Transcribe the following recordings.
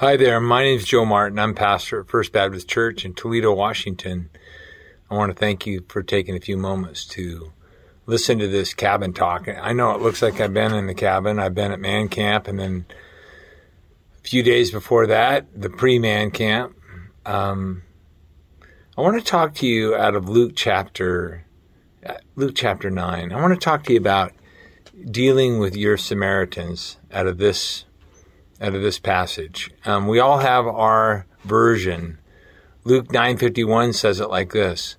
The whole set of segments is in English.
Hi there. My name is Joe Martin. I'm pastor at First Baptist Church in Toledo, Washington. I want to thank you for taking a few moments to listen to this cabin talk. I know it looks like I've been in the cabin. I've been at man camp, and then a few days before that, the pre-man camp. Um, I want to talk to you out of Luke chapter Luke chapter nine. I want to talk to you about dealing with your Samaritans out of this out of this passage. Um, we all have our version. Luke 9:51 says it like this: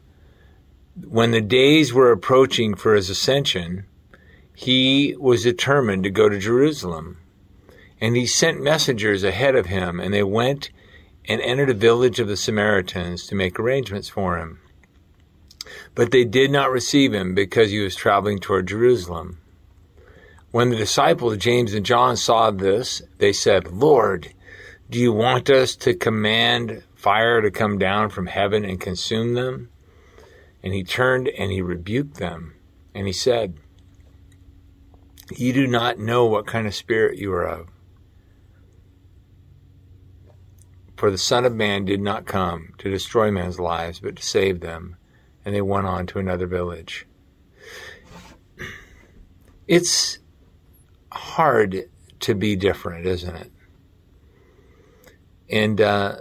When the days were approaching for his ascension, he was determined to go to Jerusalem, and he sent messengers ahead of him, and they went and entered a village of the Samaritans to make arrangements for him. But they did not receive him because he was traveling toward Jerusalem. When the disciples, James and John, saw this, they said, Lord, do you want us to command fire to come down from heaven and consume them? And he turned and he rebuked them. And he said, You do not know what kind of spirit you are of. For the Son of Man did not come to destroy men's lives, but to save them. And they went on to another village. It's hard to be different, isn't it? And uh,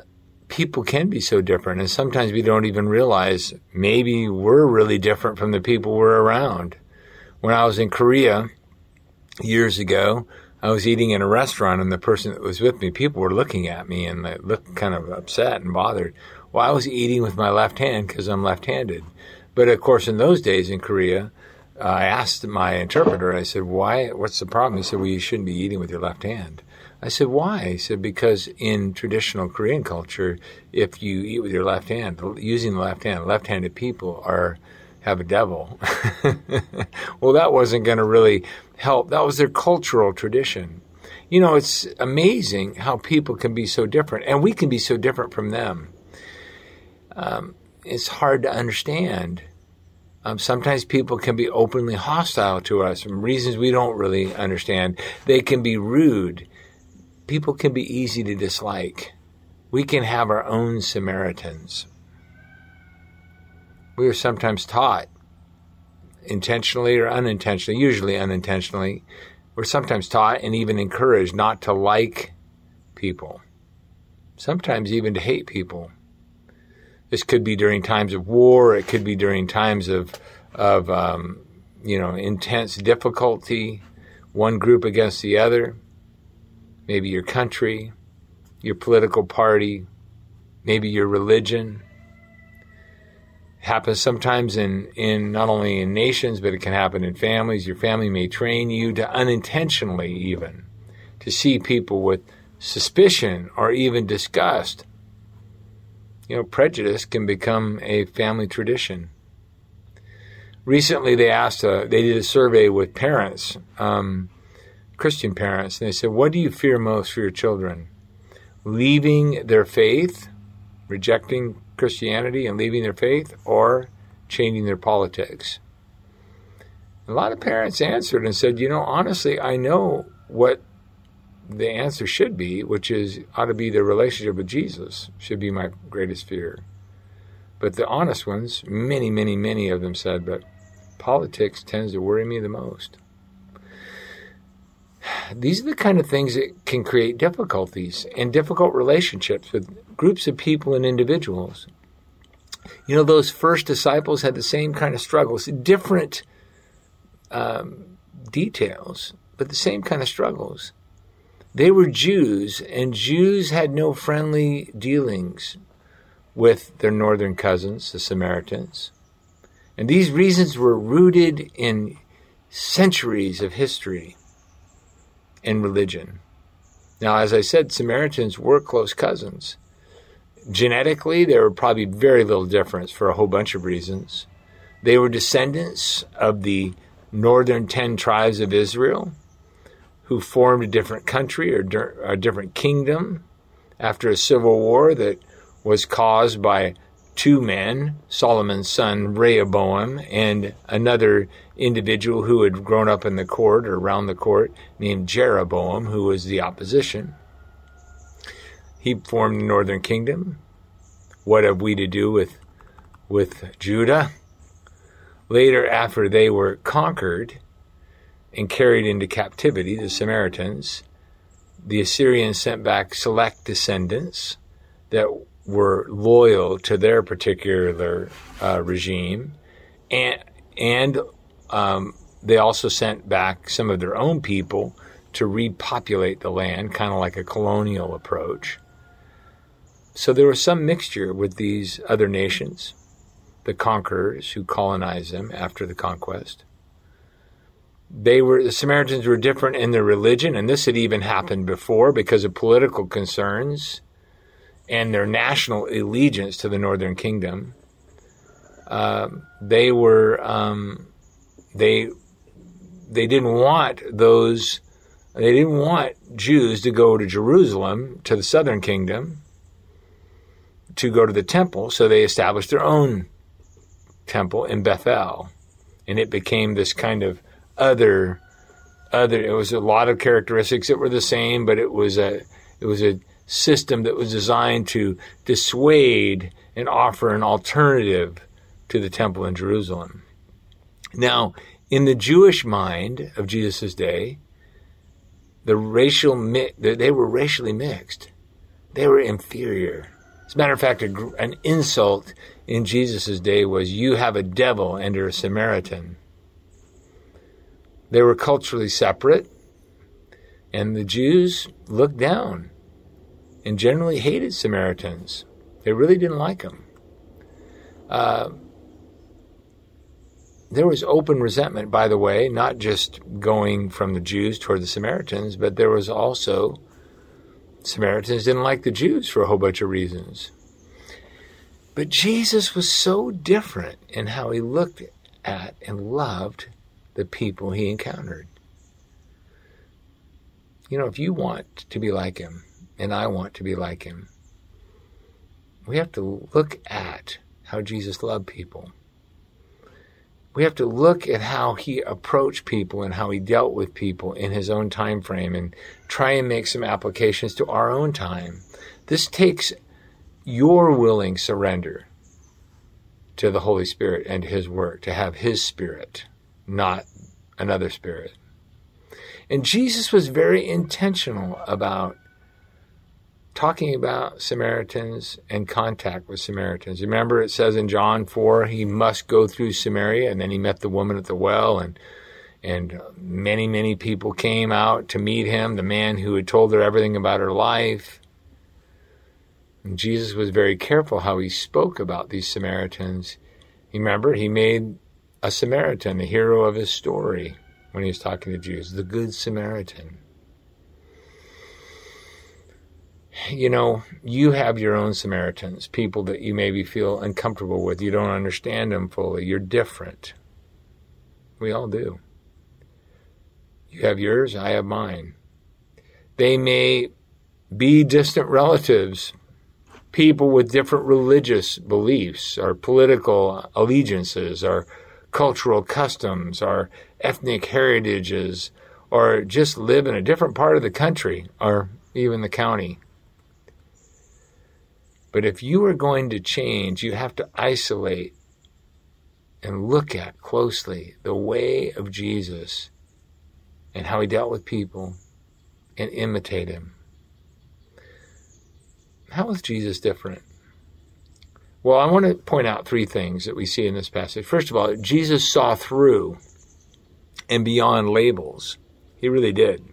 people can be so different, and sometimes we don't even realize maybe we're really different from the people we're around. When I was in Korea years ago, I was eating in a restaurant, and the person that was with me, people were looking at me and they looked kind of upset and bothered. Well, I was eating with my left hand because I'm left handed. But of course, in those days in Korea, I asked my interpreter, I said, why, what's the problem? He said, well, you shouldn't be eating with your left hand. I said, why? He said, because in traditional Korean culture, if you eat with your left hand, using the left hand, left-handed people are, have a devil. well, that wasn't going to really help. That was their cultural tradition. You know, it's amazing how people can be so different, and we can be so different from them. Um, it's hard to understand um, sometimes people can be openly hostile to us for reasons we don't really understand. They can be rude. People can be easy to dislike. We can have our own Samaritans. We are sometimes taught, intentionally or unintentionally, usually unintentionally, we're sometimes taught and even encouraged not to like people, sometimes even to hate people. This could be during times of war. It could be during times of of um, you know intense difficulty, one group against the other. Maybe your country, your political party, maybe your religion. It happens sometimes in, in not only in nations, but it can happen in families. Your family may train you to unintentionally even to see people with suspicion or even disgust you know, prejudice can become a family tradition. Recently, they asked, a, uh, they did a survey with parents, um, Christian parents, and they said, What do you fear most for your children? Leaving their faith, rejecting Christianity and leaving their faith, or changing their politics? A lot of parents answered and said, You know, honestly, I know what the answer should be, which is ought to be the relationship with Jesus, should be my greatest fear. But the honest ones, many, many, many of them said, but politics tends to worry me the most. These are the kind of things that can create difficulties and difficult relationships with groups of people and individuals. You know, those first disciples had the same kind of struggles, different um, details, but the same kind of struggles. They were Jews, and Jews had no friendly dealings with their northern cousins, the Samaritans. And these reasons were rooted in centuries of history and religion. Now, as I said, Samaritans were close cousins. Genetically, there were probably very little difference for a whole bunch of reasons. They were descendants of the northern ten tribes of Israel who formed a different country or a different kingdom after a civil war that was caused by two men, Solomon's son Rehoboam, and another individual who had grown up in the court or around the court named Jeroboam, who was the opposition. he formed the northern kingdom. What have we to do with with Judah? Later, after they were conquered and carried into captivity, the Samaritans, the Assyrians sent back select descendants that were loyal to their particular uh, regime, and and um, they also sent back some of their own people to repopulate the land, kind of like a colonial approach. So there was some mixture with these other nations, the conquerors who colonized them after the conquest. They were the Samaritans were different in their religion, and this had even happened before because of political concerns and their national allegiance to the Northern Kingdom. Uh, they were um, they they didn't want those they didn't want Jews to go to Jerusalem to the Southern Kingdom to go to the temple, so they established their own temple in Bethel, and it became this kind of other other. It was a lot of characteristics that were the same, but it was a it was a system that was designed to dissuade and offer an alternative to the temple in Jerusalem. Now, in the Jewish mind of Jesus' day, the racial mi- they were racially mixed. They were inferior. As a matter of fact, an insult in Jesus' day was, You have a devil and you're a Samaritan. They were culturally separate, and the Jews looked down and generally hated Samaritans. They really didn't like them. Uh, there was open resentment, by the way, not just going from the Jews toward the Samaritans, but there was also Samaritans didn't like the Jews for a whole bunch of reasons. But Jesus was so different in how he looked at and loved the people he encountered. You know, if you want to be like him, and I want to be like him, we have to look at how Jesus loved people. We have to look at how he approached people and how he dealt with people in his own time frame and try and make some applications to our own time. This takes your willing surrender to the Holy Spirit and his work, to have his spirit, not another spirit. And Jesus was very intentional about talking about Samaritans and contact with Samaritans. Remember, it says in John 4, he must go through Samaria, and then he met the woman at the well, and and many, many people came out to meet him, the man who had told her everything about her life. And Jesus was very careful how he spoke about these Samaritans. Remember, he made a Samaritan the hero of his story when he was talking to Jews, the Good Samaritan. You know, you have your own Samaritans, people that you maybe feel uncomfortable with. You don't understand them fully. You're different. We all do. You have yours, I have mine. They may be distant relatives, people with different religious beliefs or political allegiances or cultural customs or ethnic heritages or just live in a different part of the country or even the county. But if you are going to change, you have to isolate and look at closely the way of Jesus and how he dealt with people and imitate him. How was Jesus different? Well, I want to point out three things that we see in this passage. First of all, Jesus saw through and beyond labels. He really did.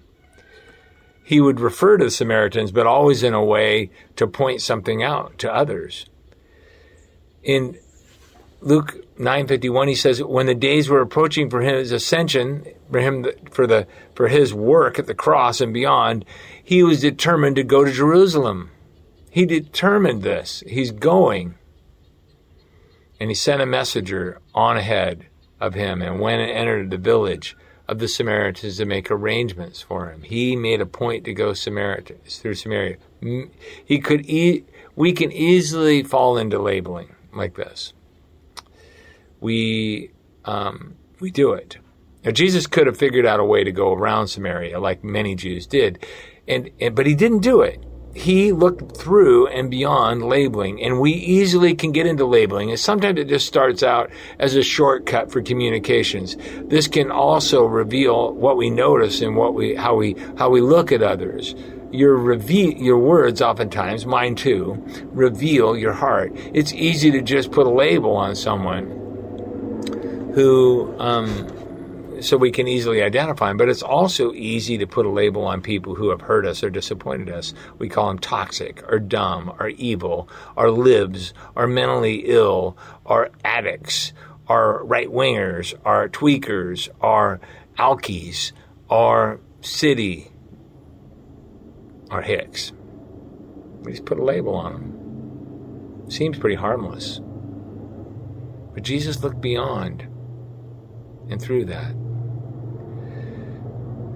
He would refer to the Samaritans, but always in a way to point something out to others. In Luke 9:51 he says when the days were approaching for his ascension for him for the for his work at the cross and beyond he was determined to go to Jerusalem he determined this he's going and he sent a messenger on ahead of him and went and entered the village of the Samaritans to make arrangements for him he made a point to go Samaritans through Samaria he could e- we can easily fall into labeling like this we um, we do it. Now Jesus could have figured out a way to go around Samaria, like many Jews did, and, and but he didn't do it. He looked through and beyond labeling, and we easily can get into labeling. And sometimes it just starts out as a shortcut for communications. This can also reveal what we notice and what we how we how we look at others. Your reveal your words, oftentimes mine too, reveal your heart. It's easy to just put a label on someone who um, so we can easily identify them. But it's also easy to put a label on people who have hurt us or disappointed us. We call them toxic or dumb or evil or libs or mentally ill or addicts or right wingers or tweakers or alkies or city or hicks. We just put a label on them. Seems pretty harmless. But Jesus looked beyond and through that.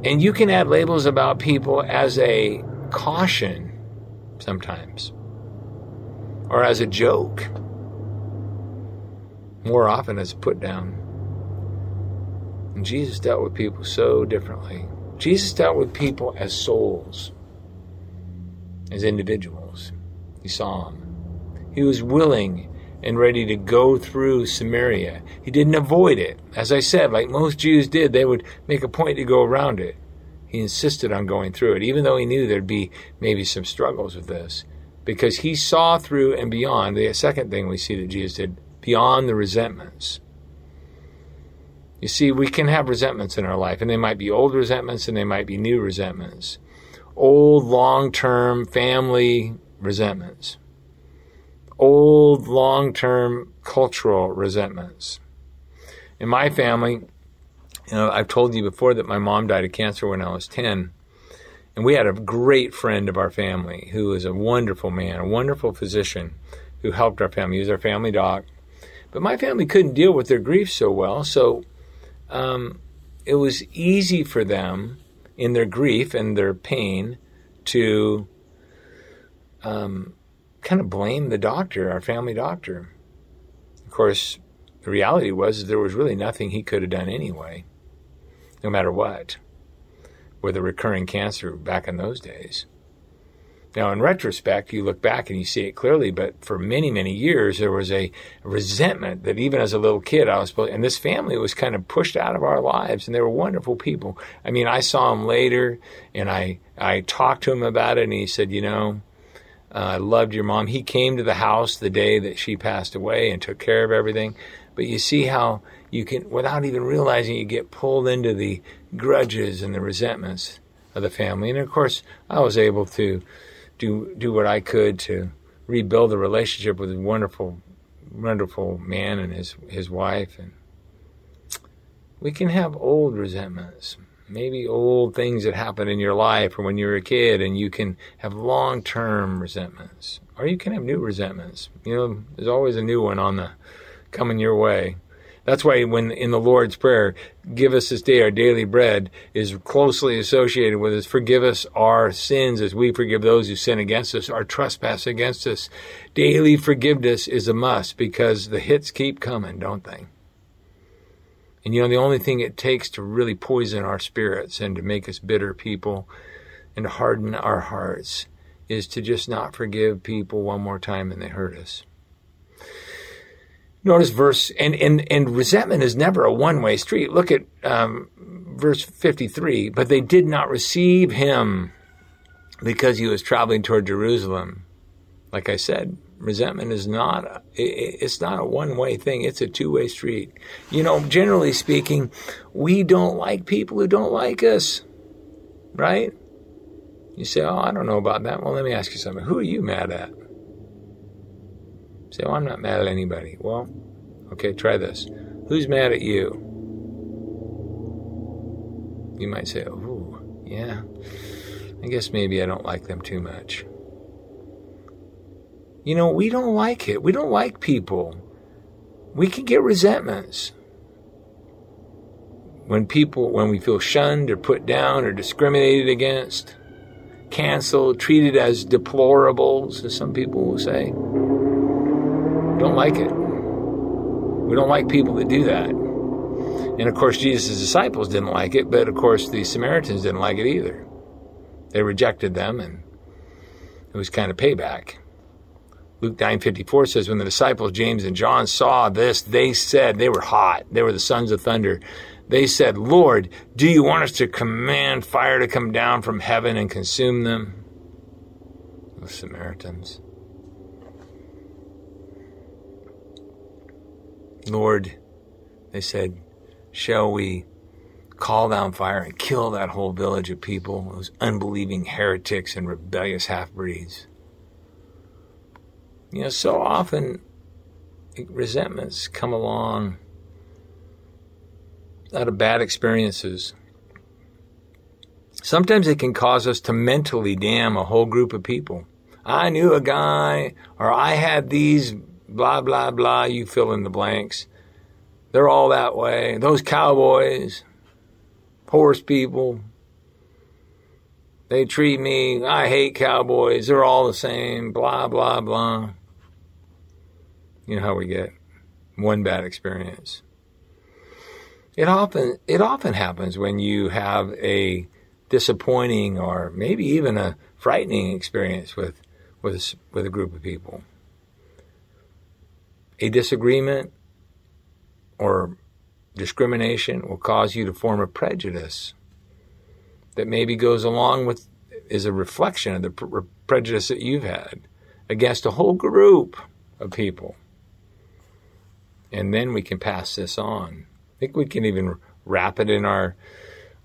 And you can add labels about people as a caution sometimes, or as a joke, more often as a put down. And Jesus dealt with people so differently. Jesus dealt with people as souls, as individuals. He saw them. He was willing and ready to go through Samaria. He didn't avoid it. As I said, like most Jews did, they would make a point to go around it. He insisted on going through it, even though he knew there'd be maybe some struggles with this, because he saw through and beyond. The second thing we see that Jesus did, beyond the resentments. You see, we can have resentments in our life, and they might be old resentments and they might be new resentments. Old, long term family resentments old, long term cultural resentments. In my family, you know, I've told you before that my mom died of cancer when I was 10. And we had a great friend of our family who was a wonderful man, a wonderful physician who helped our family. He was our family doc. But my family couldn't deal with their grief so well. So um, it was easy for them in their grief and their pain to um, kind of blame the doctor, our family doctor. Of course, the reality was there was really nothing he could have done anyway, no matter what, with a recurring cancer back in those days. Now, in retrospect, you look back and you see it clearly, but for many, many years, there was a resentment that even as a little kid, I was, and this family was kind of pushed out of our lives, and they were wonderful people. I mean, I saw him later, and I, I talked to him about it, and he said, you know, Uh, I loved your mom. He came to the house the day that she passed away and took care of everything. But you see how you can, without even realizing, you get pulled into the grudges and the resentments of the family. And of course, I was able to do do what I could to rebuild the relationship with a wonderful, wonderful man and his his wife. And we can have old resentments maybe old things that happened in your life or when you were a kid, and you can have long term resentments. Or you can have new resentments. You know, there's always a new one on the coming your way. That's why when in the Lord's Prayer, give us this day our daily bread is closely associated with us. Forgive us our sins as we forgive those who sin against us, our trespass against us. Daily forgiveness is a must because the hits keep coming, don't they? And you know, the only thing it takes to really poison our spirits and to make us bitter people and to harden our hearts is to just not forgive people one more time and they hurt us. Notice verse, and, and, and resentment is never a one way street. Look at um, verse 53. But they did not receive him because he was traveling toward Jerusalem. Like I said, resentment is not it's not a one-way thing it's a two-way street. You know generally speaking we don't like people who don't like us right? You say oh i don't know about that. Well let me ask you something. Who are you mad at? Say oh i'm not mad at anybody. Well okay try this. Who's mad at you? You might say oh yeah. I guess maybe i don't like them too much you know, we don't like it. We don't like people. We can get resentments. When people, when we feel shunned or put down or discriminated against, canceled, treated as deplorables, as some people will say, don't like it. We don't like people that do that. And of course, Jesus' disciples didn't like it, but of course, the Samaritans didn't like it either. They rejected them and It was kind of payback. Luke 9:54 says when the disciples James and John saw this they said they were hot. They were the sons of thunder. They said lord do you want us to command fire to come down from heaven and consume them? The Samaritans. Lord they said shall we call down fire and kill that whole village of people those unbelieving heretics and rebellious half-breeds you know, so often resentments come along out of bad experiences. Sometimes it can cause us to mentally damn a whole group of people. I knew a guy, or I had these, blah, blah, blah, you fill in the blanks. They're all that way. Those cowboys, horse people, they treat me, I hate cowboys, they're all the same, blah, blah, blah. You know how we get one bad experience. It often it often happens when you have a disappointing or maybe even a frightening experience with with with a group of people. A disagreement or discrimination will cause you to form a prejudice that maybe goes along with is a reflection of the pre- prejudice that you've had against a whole group of people and then we can pass this on. I think we can even wrap it in our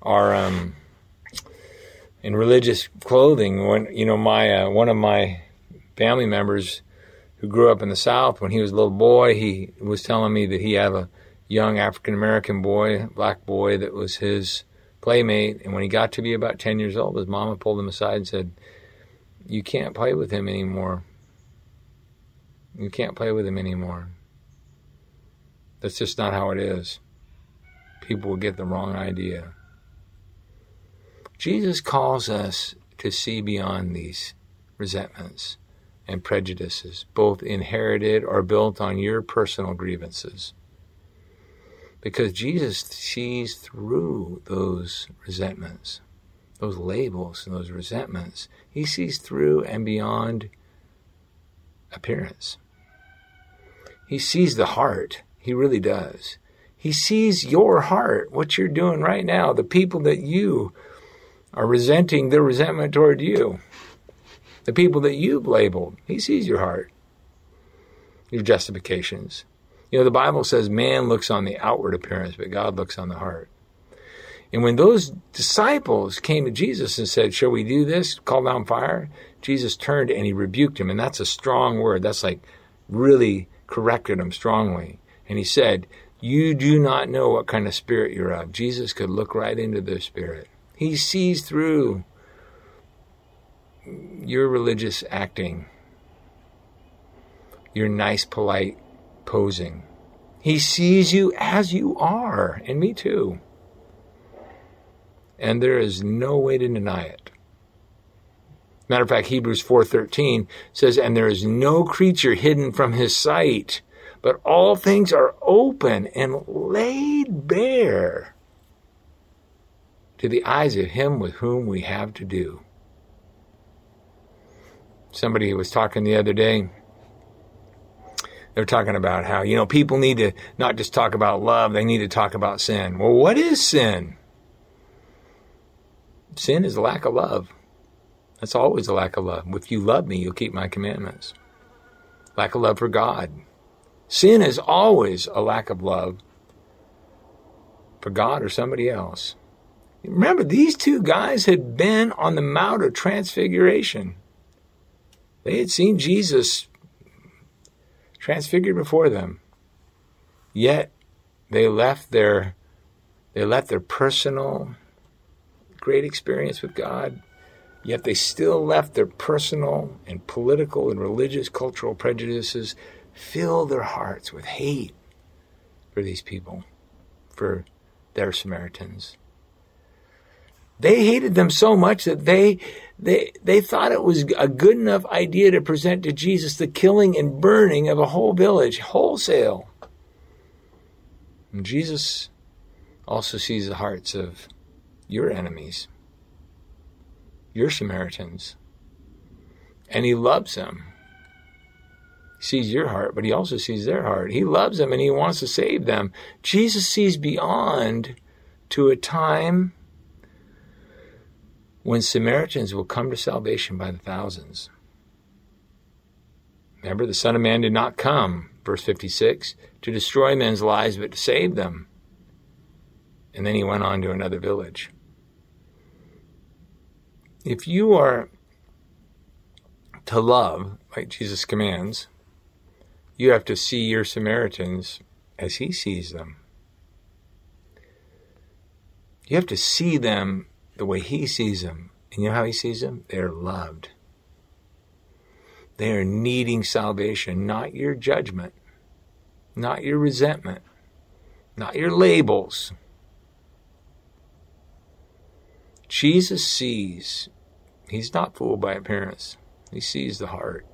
our um, in religious clothing. When you know, my uh, one of my family members who grew up in the South, when he was a little boy, he was telling me that he had a young African American boy, black boy, that was his playmate. And when he got to be about ten years old, his mama pulled him aside and said, "You can't play with him anymore. You can't play with him anymore." That's just not how it is. People will get the wrong idea. Jesus calls us to see beyond these resentments and prejudices, both inherited or built on your personal grievances. Because Jesus sees through those resentments, those labels and those resentments. He sees through and beyond appearance. He sees the heart he really does. He sees your heart, what you're doing right now, the people that you are resenting their resentment toward you, the people that you've labeled. He sees your heart, your justifications. You know, the Bible says man looks on the outward appearance, but God looks on the heart. And when those disciples came to Jesus and said, Shall we do this? Call down fire? Jesus turned and he rebuked him. And that's a strong word. That's like really corrected him strongly. And he said, You do not know what kind of spirit you're of. Jesus could look right into their spirit. He sees through your religious acting, your nice, polite posing. He sees you as you are, and me too. And there is no way to deny it. Matter of fact, Hebrews 4:13 says, "And there is no creature hidden from his sight." but all things are open and laid bare to the eyes of him with whom we have to do. Somebody was talking the other day. They're talking about how, you know, people need to not just talk about love, they need to talk about sin. Well, what is sin? Sin is a lack of love. That's always a lack of love. If you love me, you'll keep my commandments. Lack of love for God. Sin is always a lack of love for God or somebody else. Remember, these two guys had been on the Mount of Transfiguration. They had seen Jesus transfigured before them. Yet they left their they left their personal great experience with God, yet they still left their personal and political and religious cultural prejudices fill their hearts with hate for these people, for their Samaritans. They hated them so much that they, they, they thought it was a good enough idea to present to Jesus the killing and burning of a whole village, wholesale. And Jesus also sees the hearts of your enemies, your Samaritans. and he loves them. He sees your heart, but he also sees their heart. He loves them and he wants to save them. Jesus sees beyond to a time when Samaritans will come to salvation by the thousands. Remember, the Son of Man did not come, verse 56, to destroy men's lives, but to save them. And then he went on to another village. If you are to love, like Jesus commands, you have to see your Samaritans as he sees them. You have to see them the way he sees them. And you know how he sees them? They're loved. They are needing salvation, not your judgment, not your resentment, not your labels. Jesus sees, he's not fooled by appearance, he sees the heart.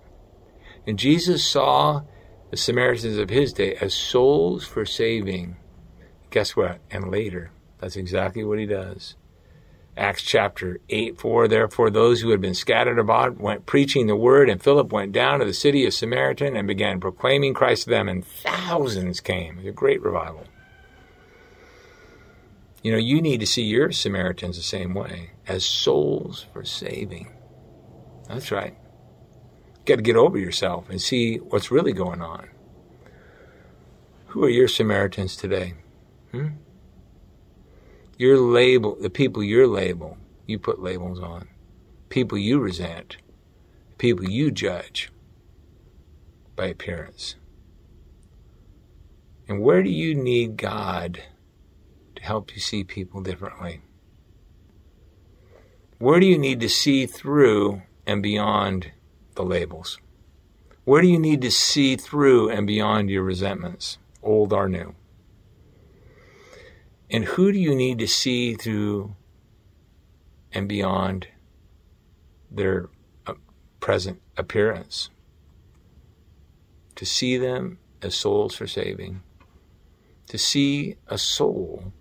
And Jesus saw the Samaritans of his day as souls for saving. Guess what? And later, that's exactly what he does. Acts chapter 8 4 Therefore, those who had been scattered about went preaching the word, and Philip went down to the city of Samaritan and began proclaiming Christ to them, and thousands came. A great revival. You know, you need to see your Samaritans the same way as souls for saving. That's right. You got to get over yourself and see what's really going on. Who are your Samaritans today? Hmm? Your label, the people your label, you put labels on. People you resent, people you judge by appearance. And where do you need God to help you see people differently? Where do you need to see through and beyond the labels? Where do you need to see through and beyond your resentments, old or new? And who do you need to see through and beyond their uh, present appearance? To see them as souls for saving. To see a soul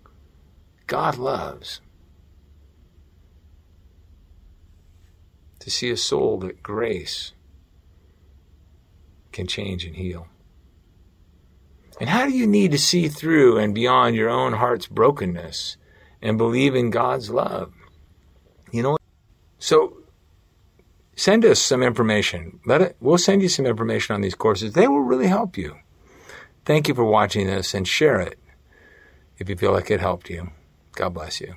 God loves. To see a soul that grace can change and heal. And how do you need to see through and beyond your own heart's brokenness and believe in God's love? You know, so send us some information. Let it, we'll send you some information on these courses. They will really help you. Thank you for watching this and share it if you feel like it helped you. God bless you.